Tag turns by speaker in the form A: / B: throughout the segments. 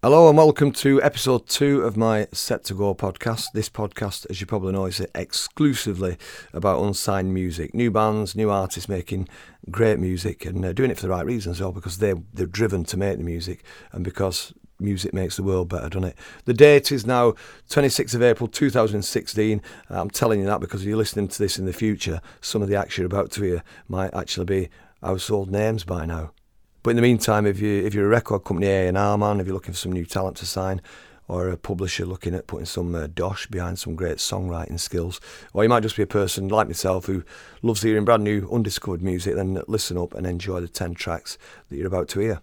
A: Hello and welcome to episode two of my Set to Go podcast. This podcast, as you probably know, is exclusively about unsigned music, new bands, new artists making great music and uh, doing it for the right reasons as well because they're, they're driven to make the music and because music makes the world better, doesn't it? The date is now 26th of April 2016. I'm telling you that because if you're listening to this in the future, some of the acts you're about to hear might actually be household names by now. But in the meantime, if you if you're a record company A and R man, if you're looking for some new talent to sign, or a publisher looking at putting some uh, dosh behind some great songwriting skills, or you might just be a person like myself who loves hearing brand new undiscovered music, then listen up and enjoy the 10 tracks that you're about to hear.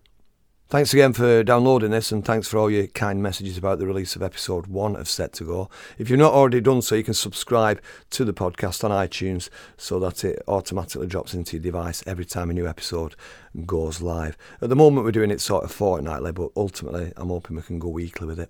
A: Thanks again for downloading this and thanks for all your kind messages about the release of episode one of Set to Go. If you've not already done so, you can subscribe to the podcast on iTunes so that it automatically drops into your device every time a new episode goes live. At the moment, we're doing it sort of fortnightly, but ultimately, I'm hoping we can go weekly with it.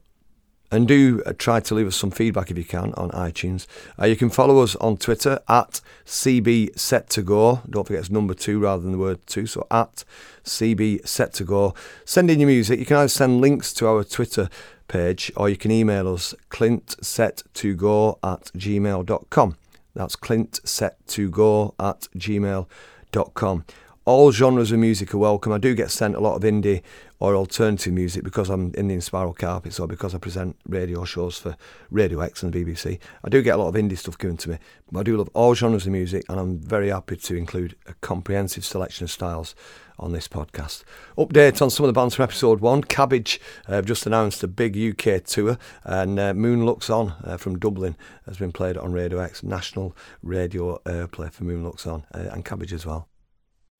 A: And do uh, try to leave us some feedback if you can on iTunes. Uh, you can follow us on Twitter at CB Set to Go. Don't forget it's number two rather than the word two. So at CB Set to Go. Send in your music. You can either send links to our Twitter page or you can email us clintset2go at gmail.com. That's clintset2go at gmail.com all genres of music are welcome. I do get sent a lot of indie or alternative music because I'm in the Inspiral Carpets or because I present radio shows for Radio X and BBC. I do get a lot of indie stuff given to me, but I do love all genres of music and I'm very happy to include a comprehensive selection of styles on this podcast. Update on some of the bands from episode one. Cabbage uh, have just announced a big UK tour, and uh, Moon Looks On uh, from Dublin has been played on Radio X, national radio airplay for Moon Looks On, uh, and Cabbage as well.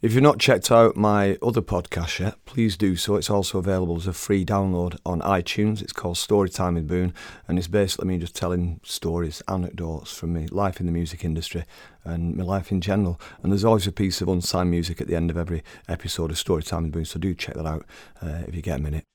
A: If you've not checked out my other podcast yet, please do so. It's also available as a free download on iTunes. It's called Storytime with Boon, and it's basically me just telling stories, anecdotes from my life in the music industry and my life in general. And there's always a piece of unsigned music at the end of every episode of Storytime with Boon, so do check that out uh, if you get a minute.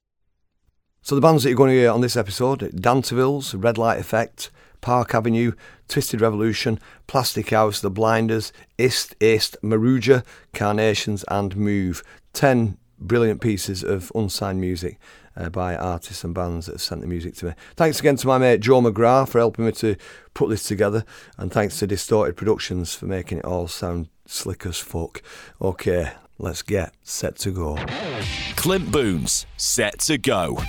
A: So the bands that you're going to hear on this episode, Dantevilles, Red Light Effect, Park Avenue, Twisted Revolution, Plastic House, The Blinders, Ist, Ist, Maruja, Carnations, and Move. Ten brilliant pieces of unsigned music uh, by artists and bands that have sent the music to me. Thanks again to my mate Joe McGrath for helping me to put this together, and thanks to Distorted Productions for making it all sound slick as fuck. Okay, let's get set to go.
B: Clint Boon's Set to Go.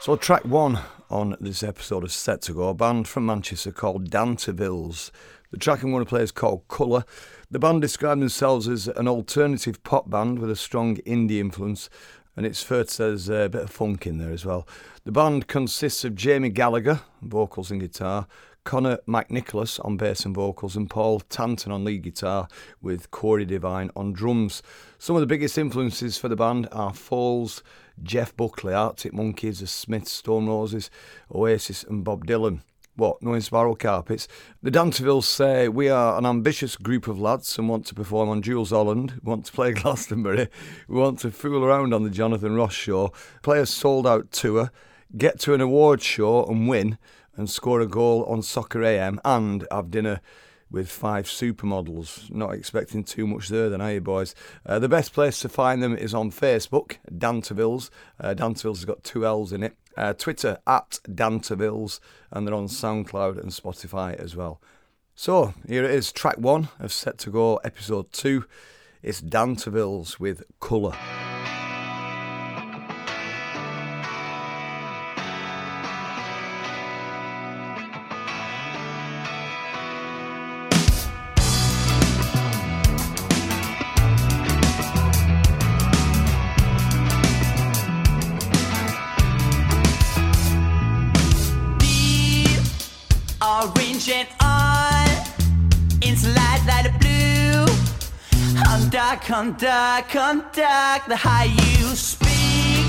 A: So, track one on this episode of Set to Go, a band from Manchester called Dantevilles. The track I'm going to play is called Colour. The band describe themselves as an alternative pop band with a strong indie influence, and it's fair to say there's a bit of funk in there as well. The band consists of Jamie Gallagher, vocals and guitar, Connor McNicholas on bass and vocals, and Paul Tanton on lead guitar, with Corey Devine on drums. Some of the biggest influences for the band are Foals, Jeff Buckley, Arctic Monkeys, The Smiths, Stone Roses, Oasis, and Bob Dylan. What, no Inspiral Carpets? The Dantevilles say, We are an ambitious group of lads and want to perform on Jools Holland, want to play Glastonbury, we want to fool around on the Jonathan Ross show, play a sold out tour, get to an award show and win, and score a goal on Soccer AM, and have dinner with five supermodels. Not expecting too much there, then, are you, boys? Uh, the best place to find them is on Facebook, Dantevilles. Uh, Dantevilles has got two L's in it. Uh, Twitter, at Dantevilles, and they're on SoundCloud and Spotify as well. So, here it is, track one of Set to Go, episode two. It's Dantevilles with Colour.
C: On dark the higher you speak.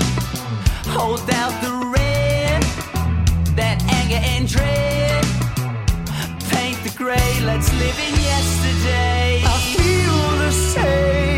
C: Hold out the red that anger and dread. Paint the gray let's live in yesterday. I feel the same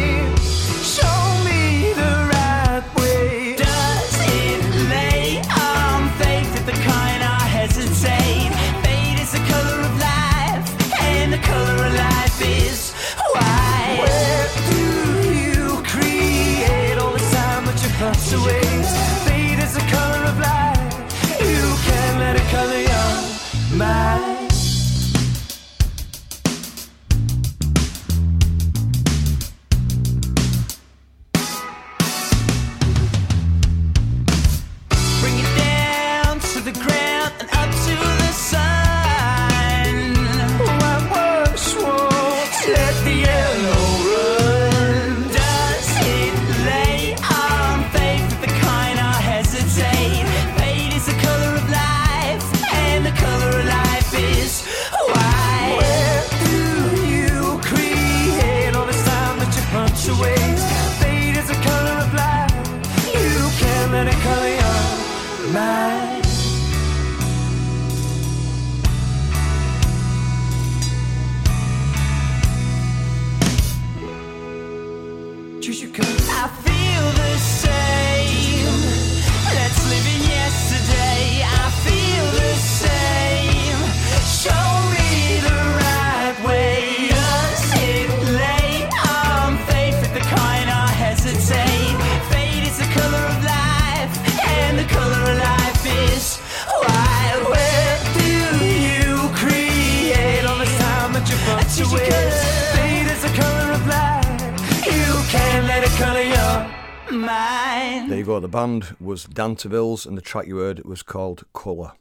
A: There you go. The band was Dantevilles, and the track you heard was called Colour.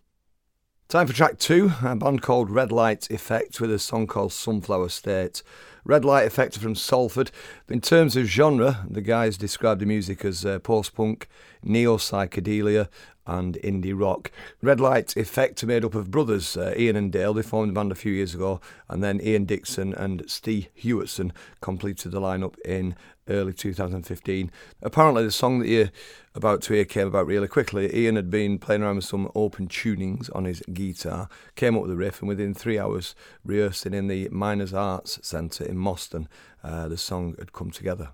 A: Time for track two, a band called Red Light Effect with a song called Sunflower State. Red Light Effect from Salford. In terms of genre, the guys describe the music as uh, post punk, neo psychedelia, and indie rock. Red Light Effect are made up of brothers uh, Ian and Dale. They formed the band a few years ago, and then Ian Dixon and Steve Hewitson completed the lineup in early 2015. Apparently, the song that you're about to hear came about really quickly. Ian had been playing around with some open tunings on his guitar, came up with the riff, and within three hours, rehearsing in the Miners Arts Centre in Moston, uh, the song had come together.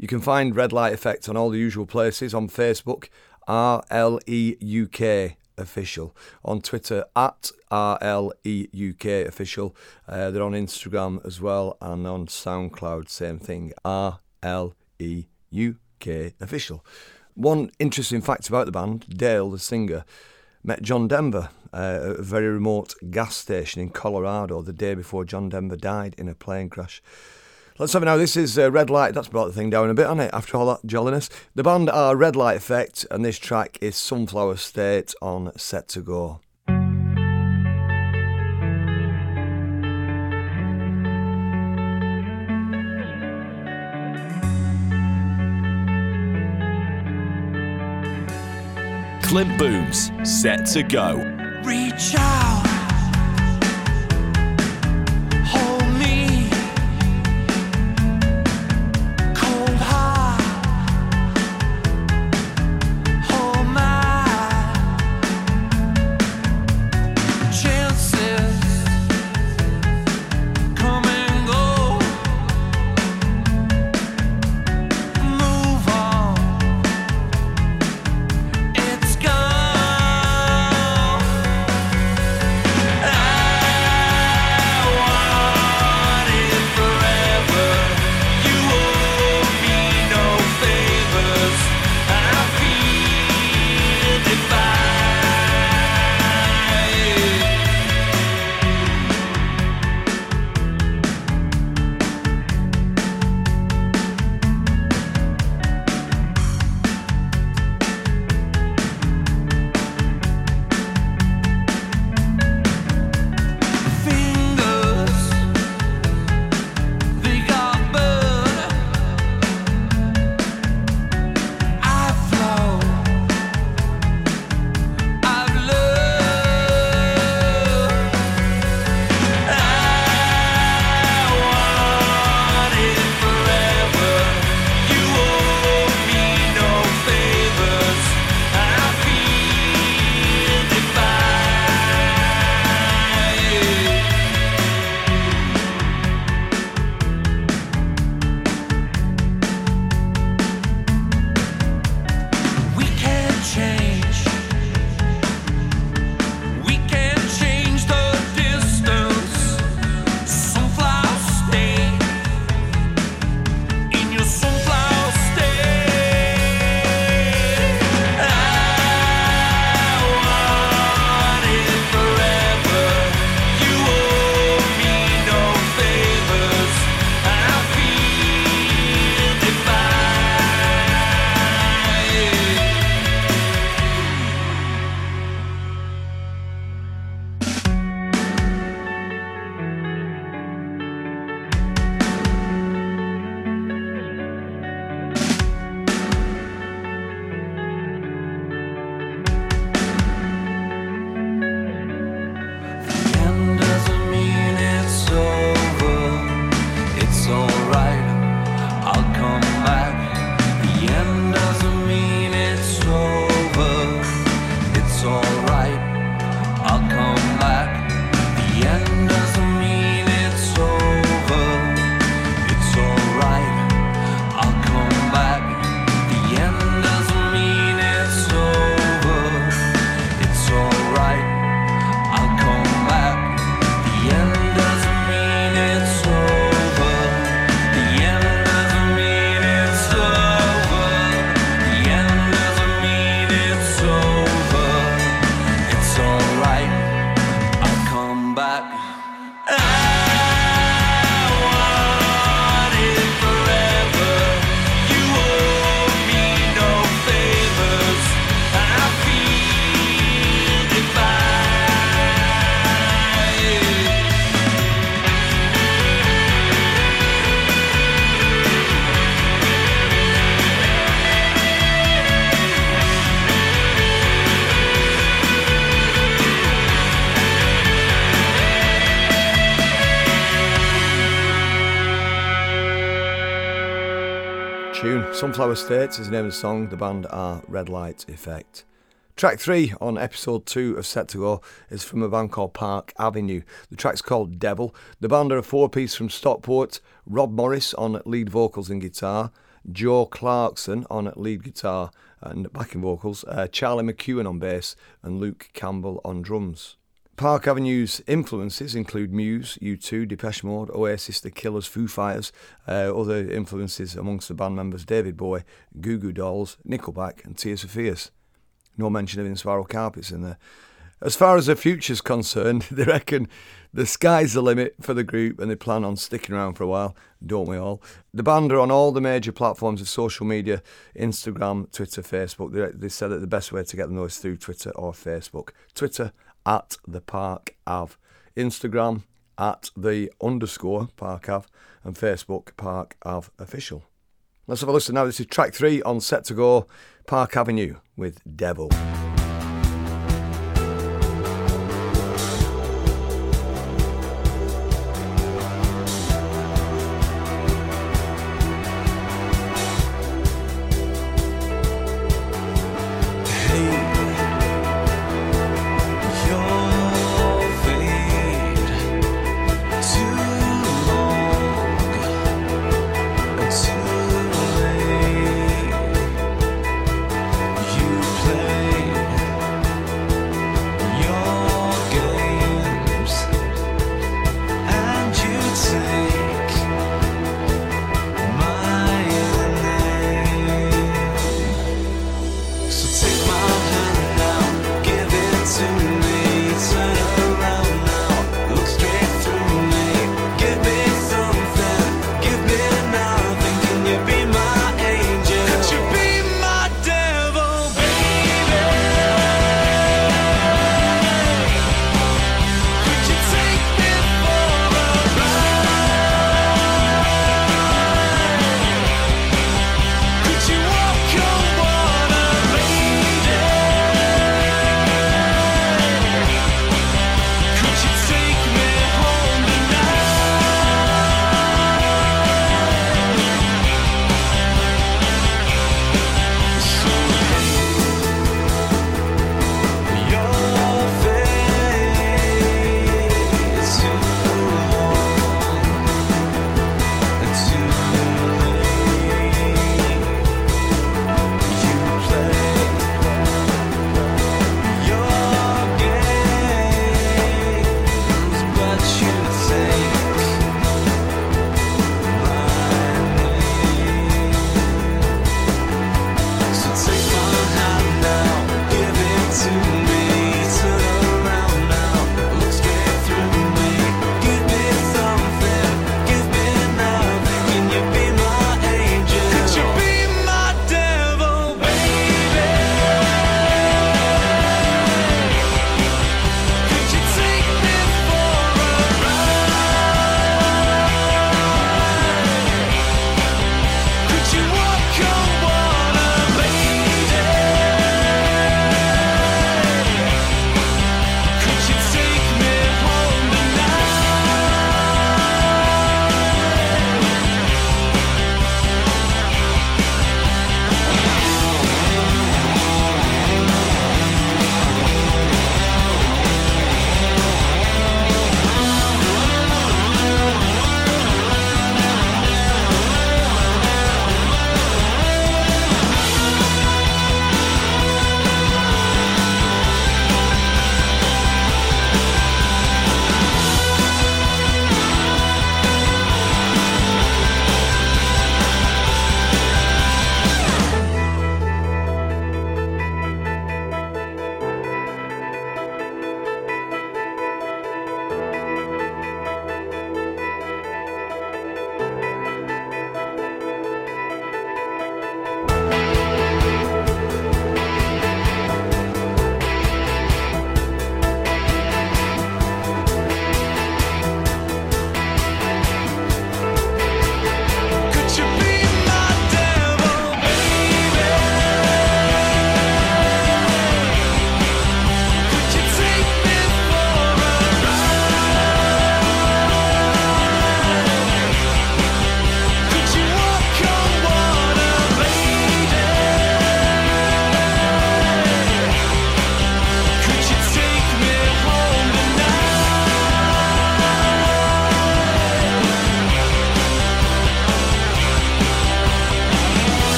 A: You can find Red Light Effect on all the usual places on Facebook RLEUK official. On Twitter, at RLEUK official. Uh, they're on Instagram as well and on SoundCloud, same thing, RLEUK official. One interesting fact about the band Dale, the singer, met John Denver uh, at a very remote gas station in Colorado the day before John Denver died in a plane crash. Let's have it now. This is uh, Red Light. That's brought the thing down a bit, hasn't it? After all that jolliness. The band are Red Light Effect, and this track is Sunflower State on Set to Go.
B: Clint Boon's, set to go.
C: Reach out.
A: Sunflower States is the name of the song. The band are Red Light Effect. Track three on episode two of Set to Go is from a band called Park Avenue. The track's called Devil. The band are a four piece from Stockport Rob Morris on lead vocals and guitar, Joe Clarkson on lead guitar and backing vocals, uh, Charlie McEwen on bass, and Luke Campbell on drums. Park Avenue's influences include Muse, U2, Depeche Mode, Oasis, The Killers, Foo Fighters. Uh, other influences amongst the band members David Bowie, Goo Goo Dolls, Nickelback, and Tears for Fears. No mention of Inspiral Carpets in there. As far as the future's concerned, they reckon the sky's the limit for the group and they plan on sticking around for a while, don't we all? The band are on all the major platforms of social media Instagram, Twitter, Facebook. They, they said that the best way to get them is through Twitter or Facebook. Twitter at the Park Av, Instagram at the underscore Park Av, and Facebook Park Av Official. Let's have a listen now. This is track three on Set to Go, Park Avenue with Devil.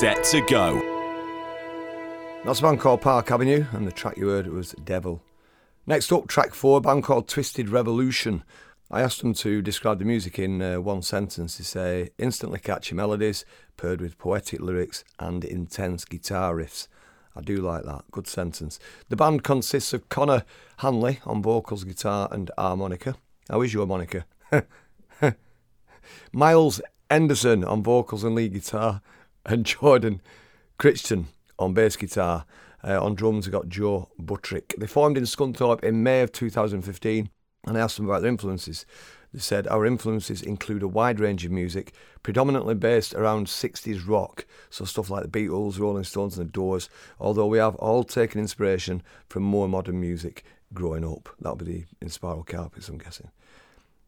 B: Set to go.
A: That's a band called Park Avenue, and the track you heard was Devil. Next up, track four, a band called Twisted Revolution. I asked them to describe the music in uh, one sentence. They say instantly catchy melodies, paired with poetic lyrics and intense guitar riffs. I do like that. Good sentence. The band consists of Connor Hanley on vocals, guitar, and harmonica. How is your harmonica? Miles Henderson on vocals and lead guitar, and Jordan Crichton on bass guitar. Uh, on drums, we got Joe Buttrick. They formed in Scunthorpe in May of 2015, and I asked them about their influences. They said our influences include a wide range of music, predominantly based around 60s rock, so stuff like the Beatles, Rolling Stones, and the Doors, although we have all taken inspiration from more modern music growing up. That'll be the Inspiral Carpets, I'm guessing.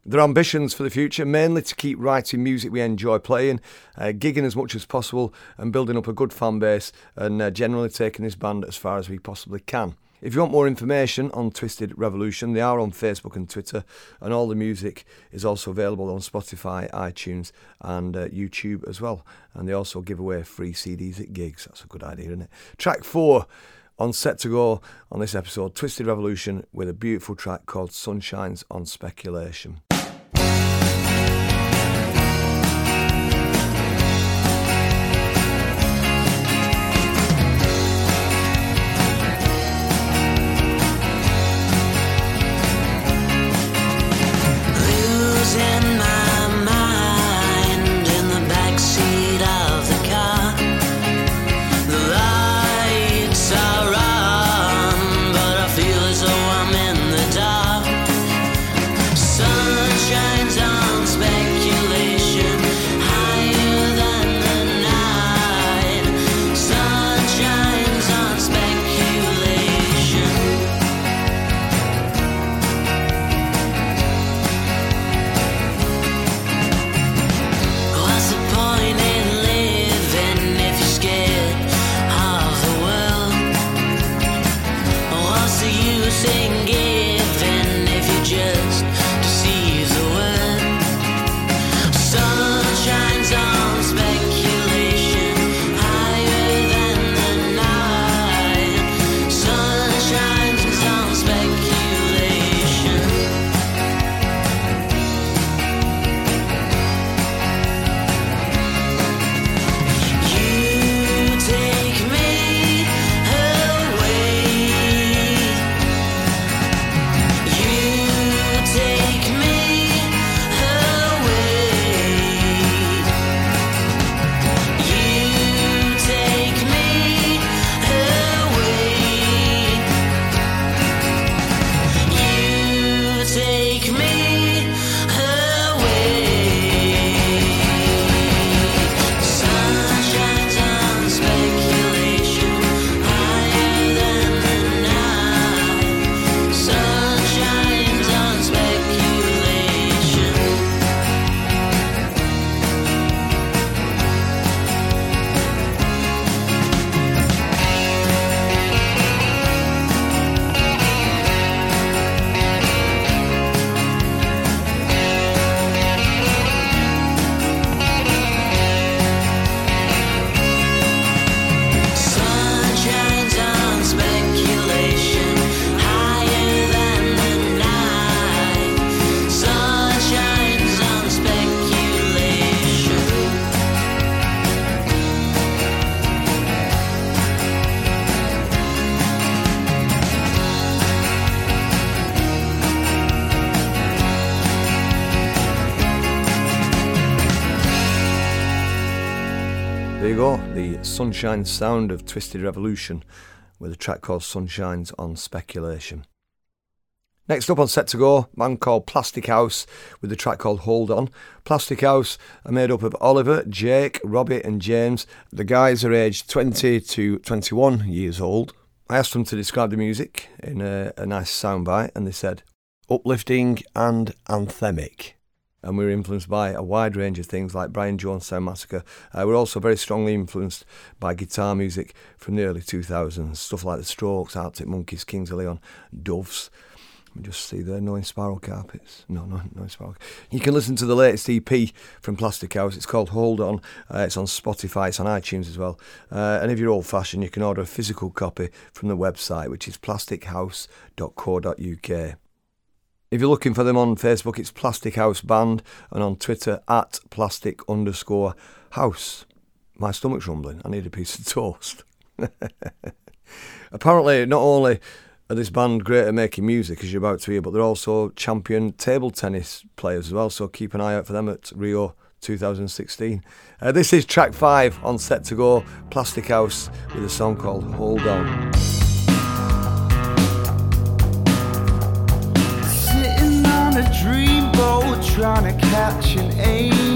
A: Their ambitions for the future mainly to keep writing music we enjoy playing, uh, gigging as much as possible, and building up a good fan base, and uh, generally taking this band as far as we possibly can. If you want more information on Twisted Revolution, they are on Facebook and Twitter, and all the music is also available on Spotify, iTunes, and uh, YouTube as well. And they also give away free CDs at gigs. That's a good idea, isn't it? Track four on set to go on this episode Twisted Revolution with a beautiful track called Sunshines on Speculation. There you go, the sunshine sound of Twisted Revolution with a track called Sunshines on Speculation. Next up on Set to Go, man called Plastic House with a track called Hold On. Plastic House are made up of Oliver, Jake, Robbie, and James. The guys are aged 20 to 21 years old. I asked them to describe the music in a, a nice soundbite, and they said uplifting and anthemic. And we were influenced by a wide range of things like Brian Jonestown Massacre. Uh, we're also very strongly influenced by guitar music from the early 2000s, stuff like The Strokes, Arctic Monkeys, Kings of Leon, Doves. Let me just see there, no spiral carpets. No, no, no spiral. You can listen to the latest EP from Plastic House. It's called Hold On. Uh, it's on Spotify. It's on iTunes as well. Uh, and if you're old-fashioned, you can order a physical copy from the website, which is plastichouse.co.uk. If you're looking for them on Facebook, it's Plastic House Band, and on Twitter at plastic underscore house. My stomach's rumbling. I need a piece of toast. Apparently, not only are this band great at making music, as you're about to hear, but they're also champion table tennis players as well. So keep an eye out for them at Rio 2016. Uh, this is track five on Set to Go, Plastic House, with a song called Hold On.
D: Dreamboat trying to catch an angel.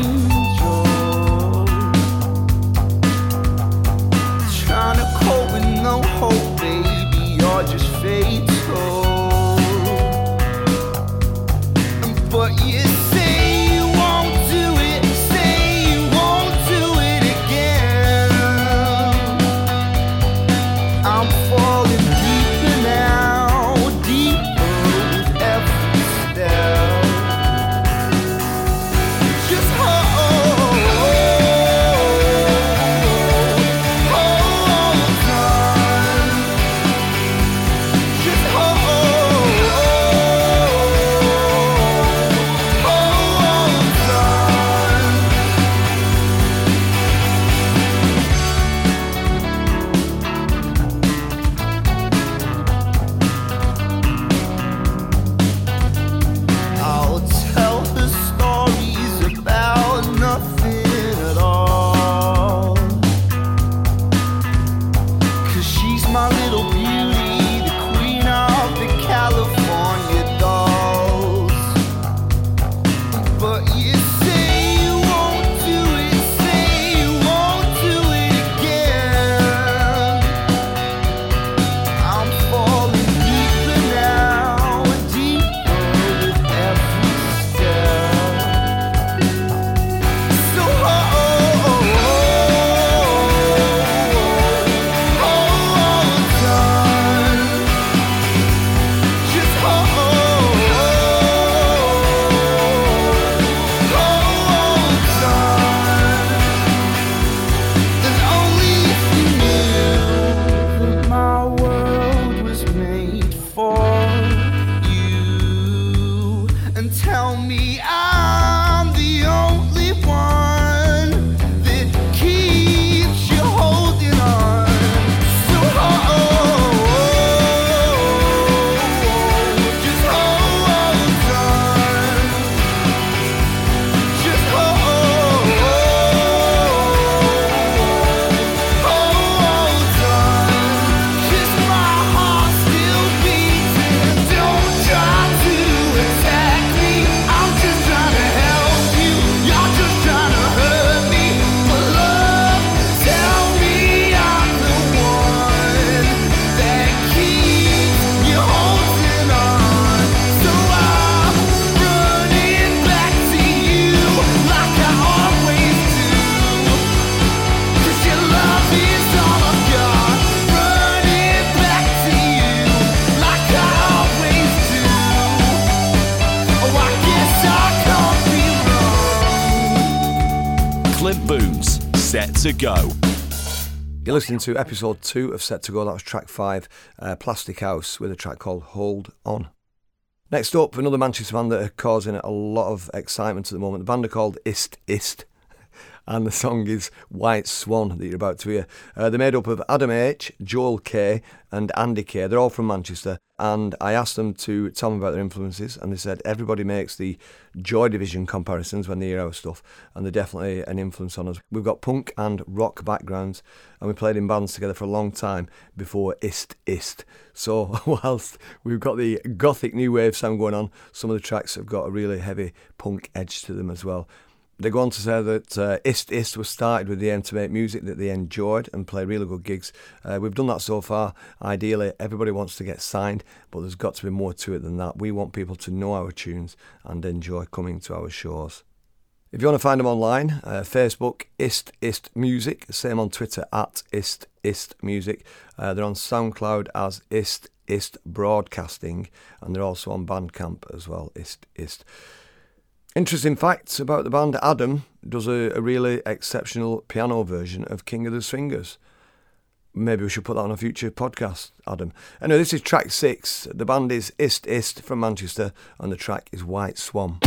B: To go.
A: You're listening to episode two of Set to Go. That was track five, uh, Plastic House, with a track called Hold On. Next up, another Manchester band that are causing a lot of excitement at the moment. The band are called Ist Ist, and the song is White Swan that you're about to hear. Uh, they're made up of Adam H, Joel K, and Andy K. They're all from Manchester, and I asked them to tell me about their influences, and they said everybody makes the Joy Division comparisons when they hear our stuff, and they're definitely an influence on us. We've got punk and rock backgrounds, and we played in bands together for a long time before Ist Ist. So whilst we've got the gothic new wave sound going on, some of the tracks have got a really heavy punk edge to them as well. They go on to say that uh, Ist Ist was started with the aim to make music that they enjoyed and play really good gigs. Uh, we've done that so far. Ideally, everybody wants to get signed, but there's got to be more to it than that. We want people to know our tunes and enjoy coming to our shows. If you want to find them online, uh, Facebook, Ist Ist Music, same on Twitter at Ist Ist Music. Uh, they're on SoundCloud as Ist
E: Ist Broadcasting, and they're also on Bandcamp as well. Ist Ist. Interesting facts about the band Adam does a, a really exceptional piano version of King of the Swingers. Maybe we should put that on a future podcast, Adam. Anyway, this is track six. The band is Ist Ist from Manchester, and the track is White Swan.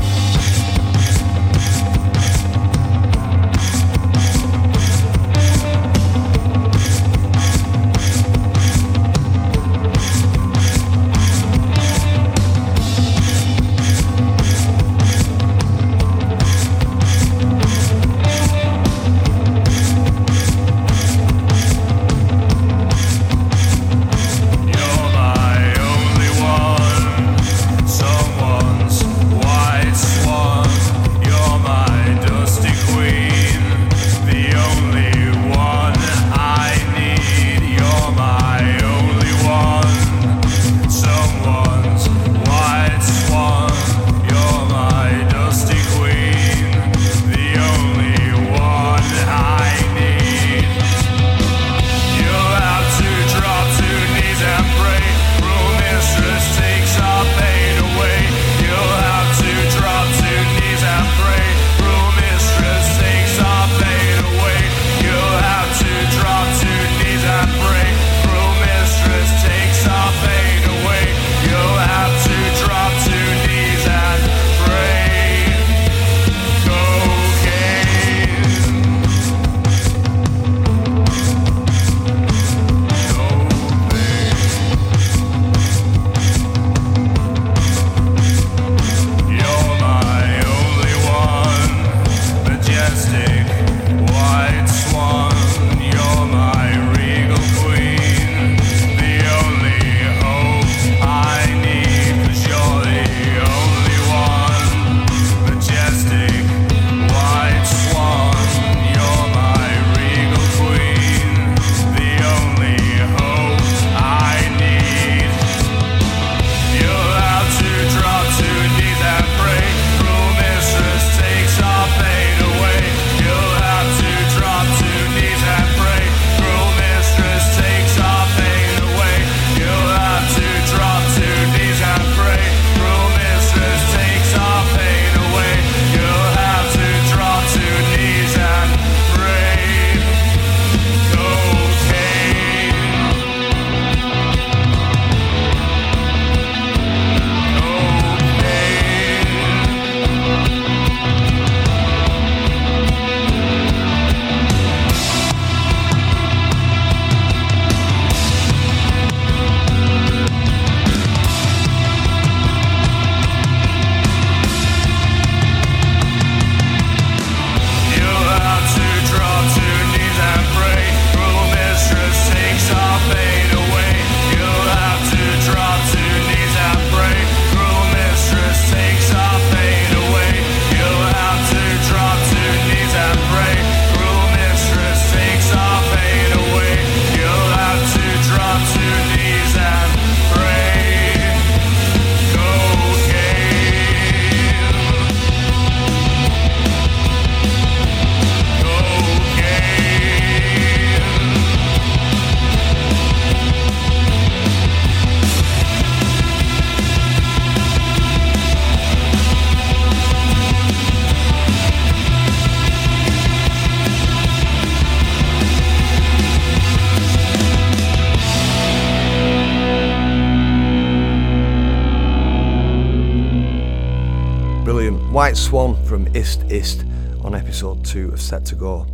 A: Swan
E: from Ist Ist on episode two of Set to Go.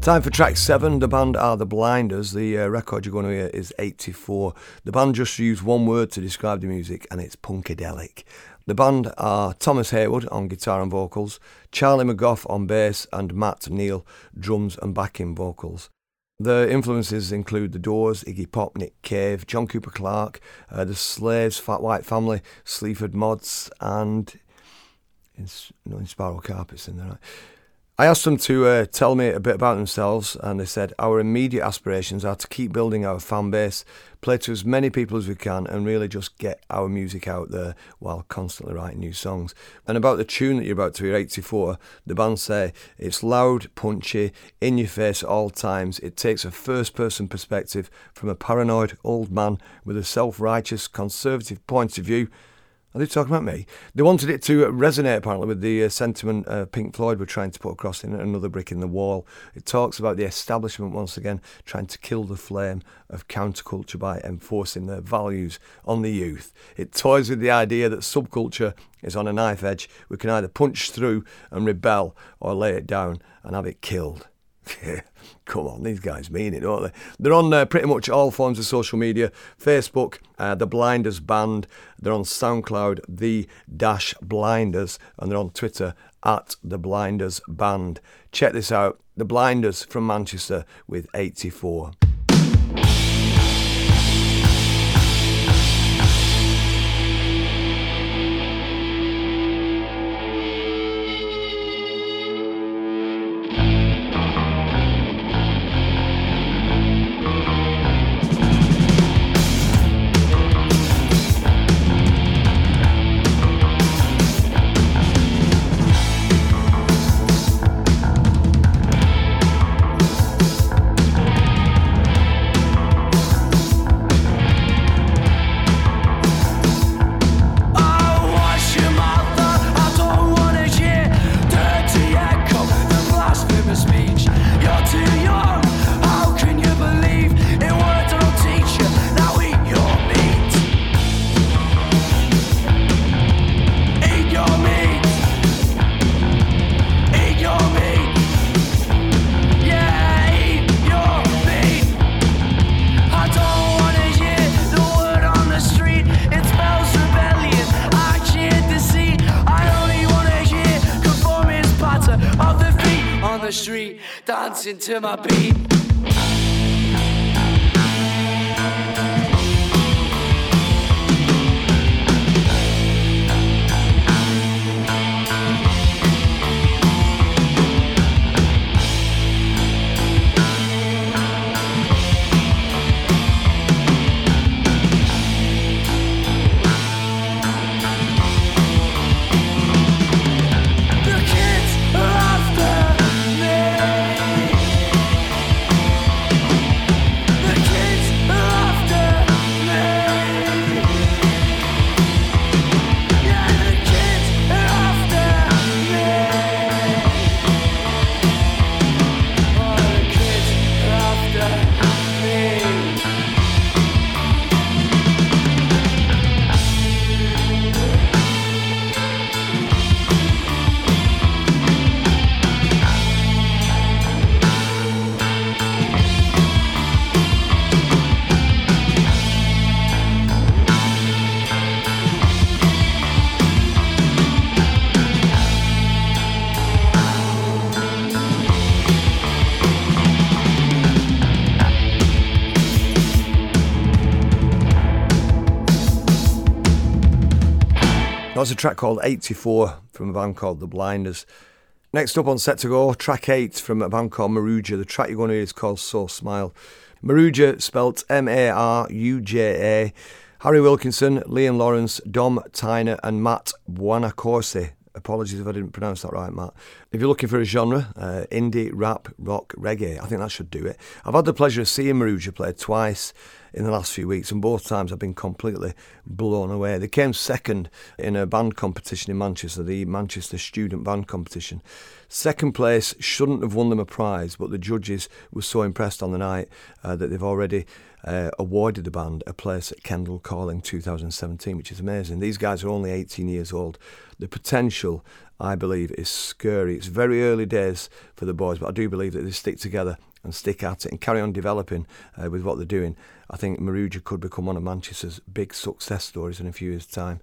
E: Time for track seven. The band are The Blinders. The uh, record you're going to hear is 84. The band just used one word to describe the music, and it's punkadelic. The band are Thomas Haywood on guitar and vocals, Charlie McGough on bass, and Matt Neal drums and backing vocals. The influences include The Doors, Iggy Pop, Nick Cave, John Cooper Clarke, uh, The Slaves, Fat White Family, Sleaford Mods, and in, no, Inspiral Carpets in. Right?
A: I asked them to uh, tell me a bit about themselves, and they said our immediate aspirations are to keep building our fan base, play to as many people as we can, and really just get our music out there while constantly writing new songs. And about the tune that you're about to hear, 84, the band say it's loud, punchy, in your face at all times. It takes a first person perspective from a paranoid old man with a self righteous, conservative point of view. Are they talking about me? They wanted it to resonate apparently with the uh, sentiment uh, Pink Floyd were trying to put across in another brick in the wall. It talks about the establishment once again trying to kill the flame of counterculture by enforcing their values on the youth. It toys with the idea that subculture is on a knife edge. We can either punch through and rebel or lay it down and have it killed. Come on, these guys mean it, don't they? They're on uh, pretty much all forms of social media Facebook, uh, The Blinders Band. They're on SoundCloud, The Dash Blinders. And they're on Twitter, at The Blinders Band. Check this out The Blinders from Manchester with 84.
C: Street, dancing to my beat.
A: Track called 84 from a band called The Blinders. Next up on Set to Go, track 8 from a band called Maruja. The track you're going to hear is called So Smile. Maruja, spelt M A R U J A. Harry Wilkinson, Liam Lawrence, Dom Tyner, and Matt Buonacorsi. Apologies if I didn't pronounce that right, Matt. If you're looking for a genre, uh, indie, rap, rock, reggae, I think that should do it. I've had the pleasure of seeing Maruja play twice in the last few weeks, and both times I've been completely blown away. They came second in a band competition in Manchester, the Manchester Student Band Competition. Second place shouldn't have won them a prize, but the judges were so impressed on the night uh, that they've already uh, awarded the band a place at Kendal Calling 2017, which is amazing. These guys are only 18 years old. The potential, I believe, is scary. It's very early days for the boys, but I do believe that they stick together and stick at it and carry on developing uh, with what they're doing. I think Maruja could become one of Manchester's big success stories in a few years' time.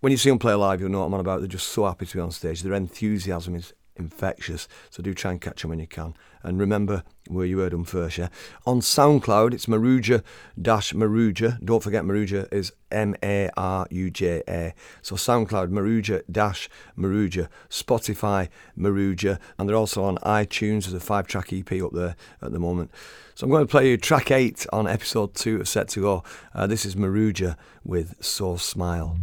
A: When you see them play live, you'll know what I'm on about. They're just so happy to be on stage. Their enthusiasm is
F: infectious. So do try and catch them when you can. And remember where you heard them first, yeah? On SoundCloud, it's Maruja dash Maruja. Don't forget Maruja is M A R U J A. So SoundCloud, Maruja dash Maruja. Spotify, Maruja. And they're also on iTunes. There's a five track EP up there at the moment. So I'm going to play you track eight on episode two of Set to Go. Uh, this is Maruja with So Smile.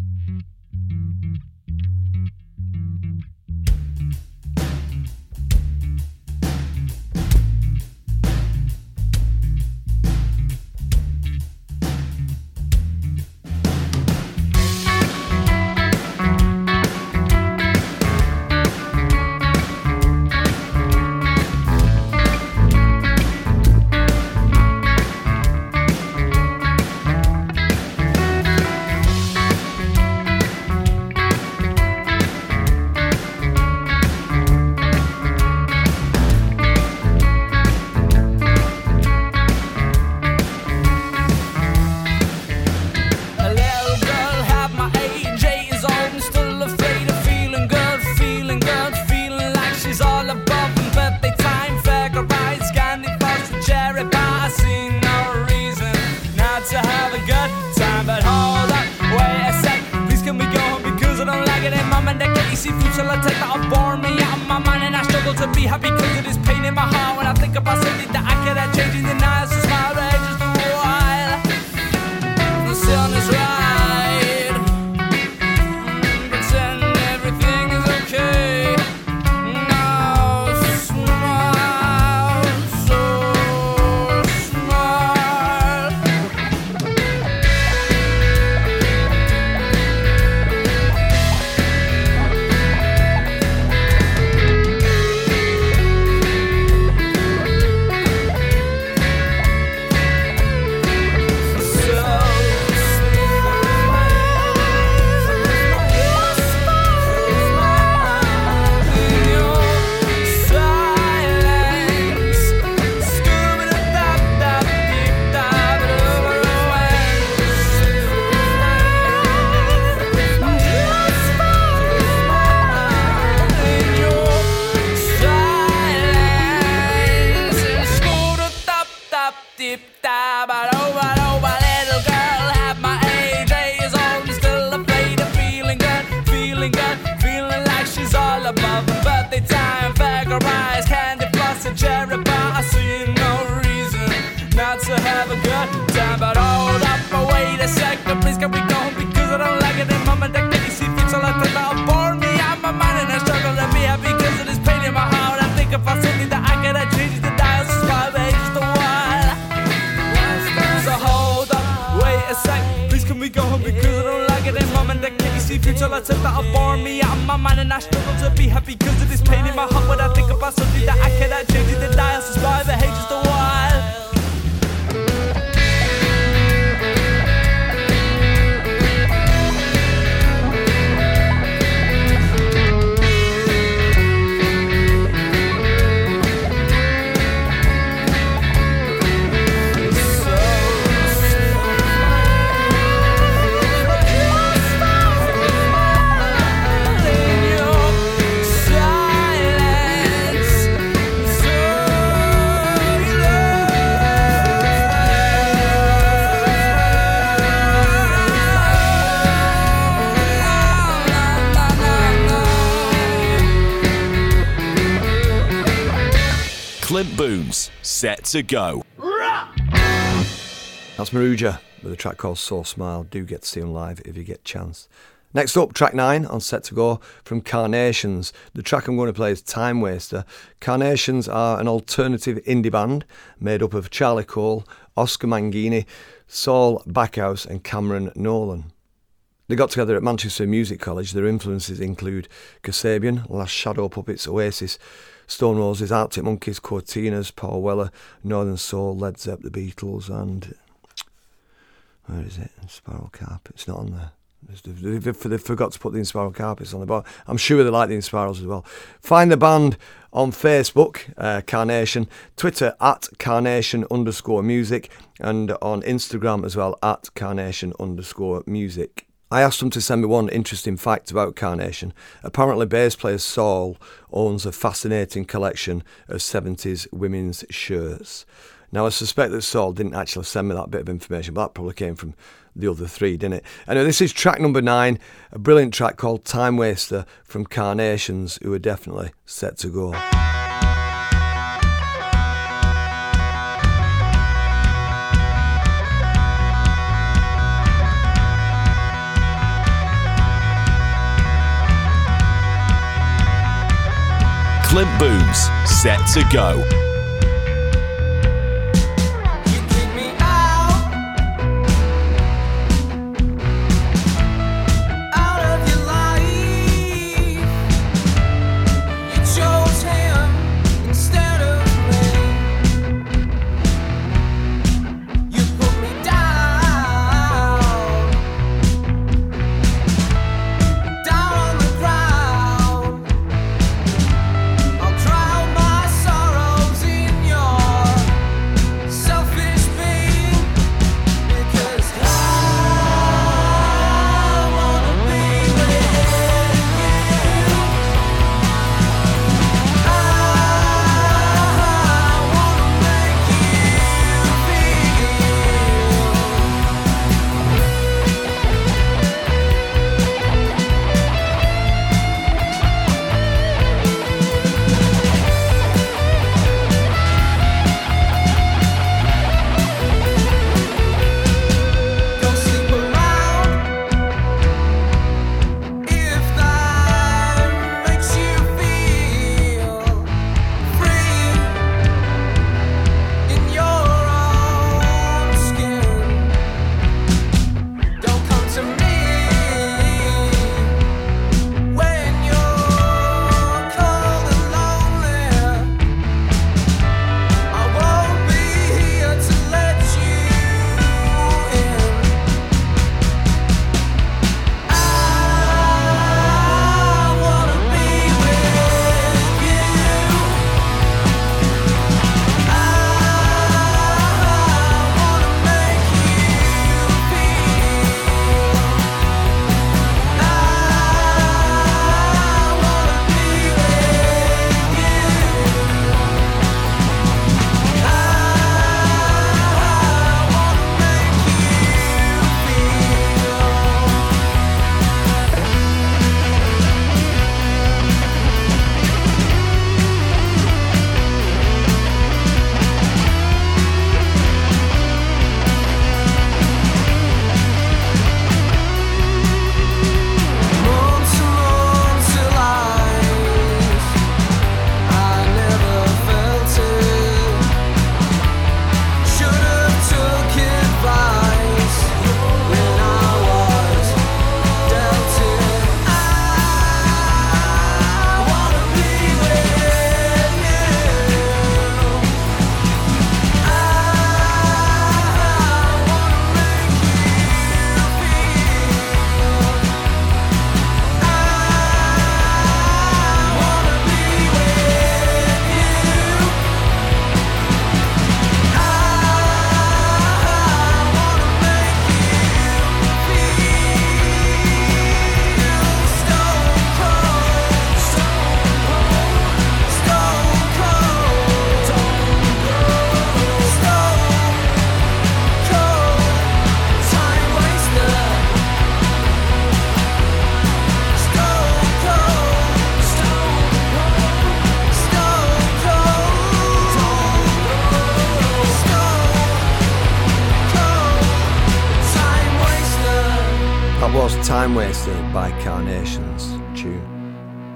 B: Clint Boon's, set to go.
F: That's Maruja with a track called So Smile. Do get to see them live if you get a chance. Next up, track nine on Set to Go from Carnations. The track I'm going to play is Time Waster. Carnations are an alternative indie band made up of Charlie Cole, Oscar Mangini, Saul Backhouse, and Cameron Nolan. They got together at Manchester Music College. Their influences include Kasabian, Last Shadow Puppets, Oasis, Stone Roses, Arctic Monkeys, Cortinas, Paul Weller, Northern Soul, Led Zepp, The Beatles, and where is it? Spiral Carpet. It's not on there. They, forgot to put the Inspiral Carpets on the bottom. I'm sure they like the Inspirals as well. Find the band on Facebook, uh, Carnation, Twitter at Carnation underscore music, and on Instagram as well at Carnation underscore music.
A: I asked them to send me one interesting fact about Carnation. Apparently, bass player Saul owns a fascinating collection of 70s women's shirts. Now, I suspect that Saul didn't actually send me that bit of information, but that probably came from the other three, didn't it? Anyway, this is track number nine, a brilliant track called Time Waster from Carnations, who are definitely set to go.
D: Boon's, set to go.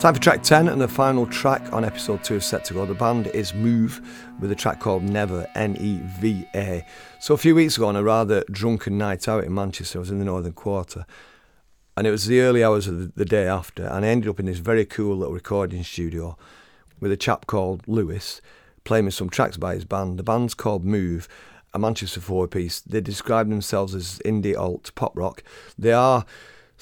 G: Time
A: for track 10 and the final track on episode 2 of Set to Go. The band is Move with a track called Never, N E V A. So, a few weeks ago, on a rather drunken night out in Manchester, I was in the Northern Quarter and it was the early hours of the, day after, and I ended up in this very cool little recording studio with a chap called Lewis playing me some tracks by his band. The band's called Move, a Manchester four piece. They describe themselves as indie alt pop rock. They are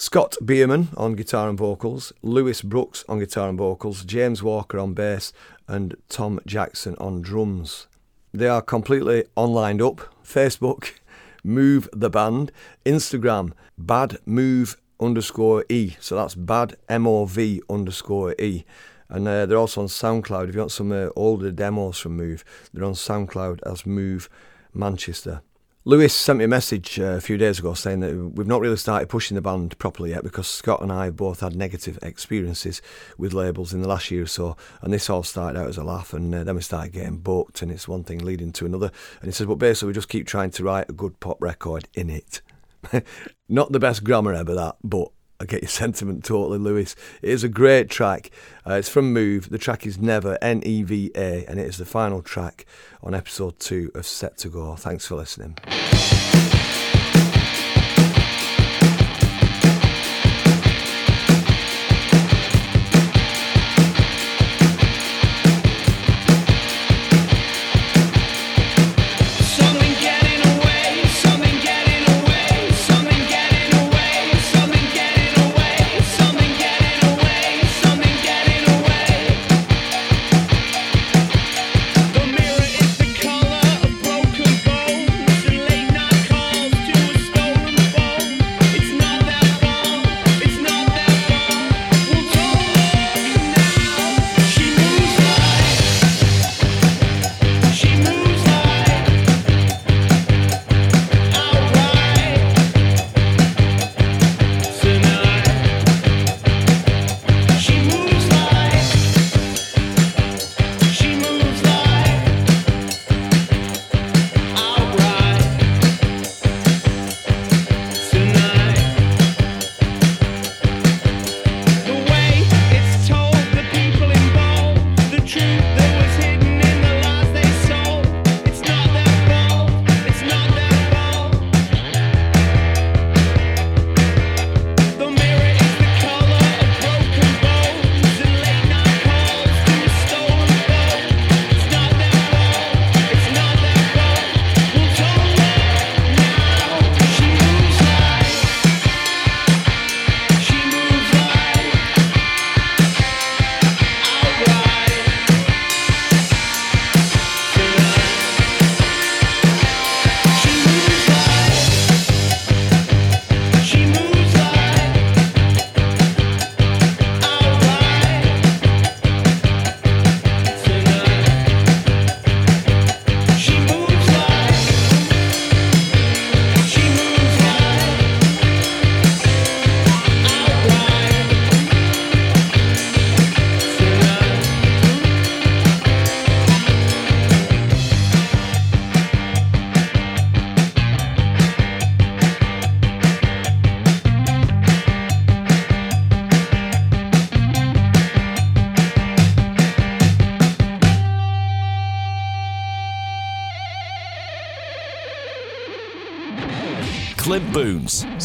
A: Scott Bierman on guitar and vocals, Lewis Brooks on guitar and vocals, James Walker on bass, and Tom Jackson on drums. They are completely online up Facebook,
H: Move the Band. Instagram, Bad Move underscore E. So that's Bad M O V underscore E. And uh, they're also on SoundCloud. If you want some uh, older demos from Move, they're on SoundCloud as Move Manchester. Lewis sent me a message uh, a few days ago saying that we've not really started pushing the band properly yet because Scott and I have both had negative experiences with labels in the last year or so. And this all started out as a laugh, and uh, then we started getting booked, and it's one thing leading to another. And he says, but basically, we just keep trying to write a good pop record in it. not the best grammar ever, that, but I get your sentiment totally, Lewis. It is a great track. Uh, it's from Move. The track is Never, N E V A, and it is the final track on episode two of Set to Go. Thanks for listening.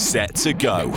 B: Set to go.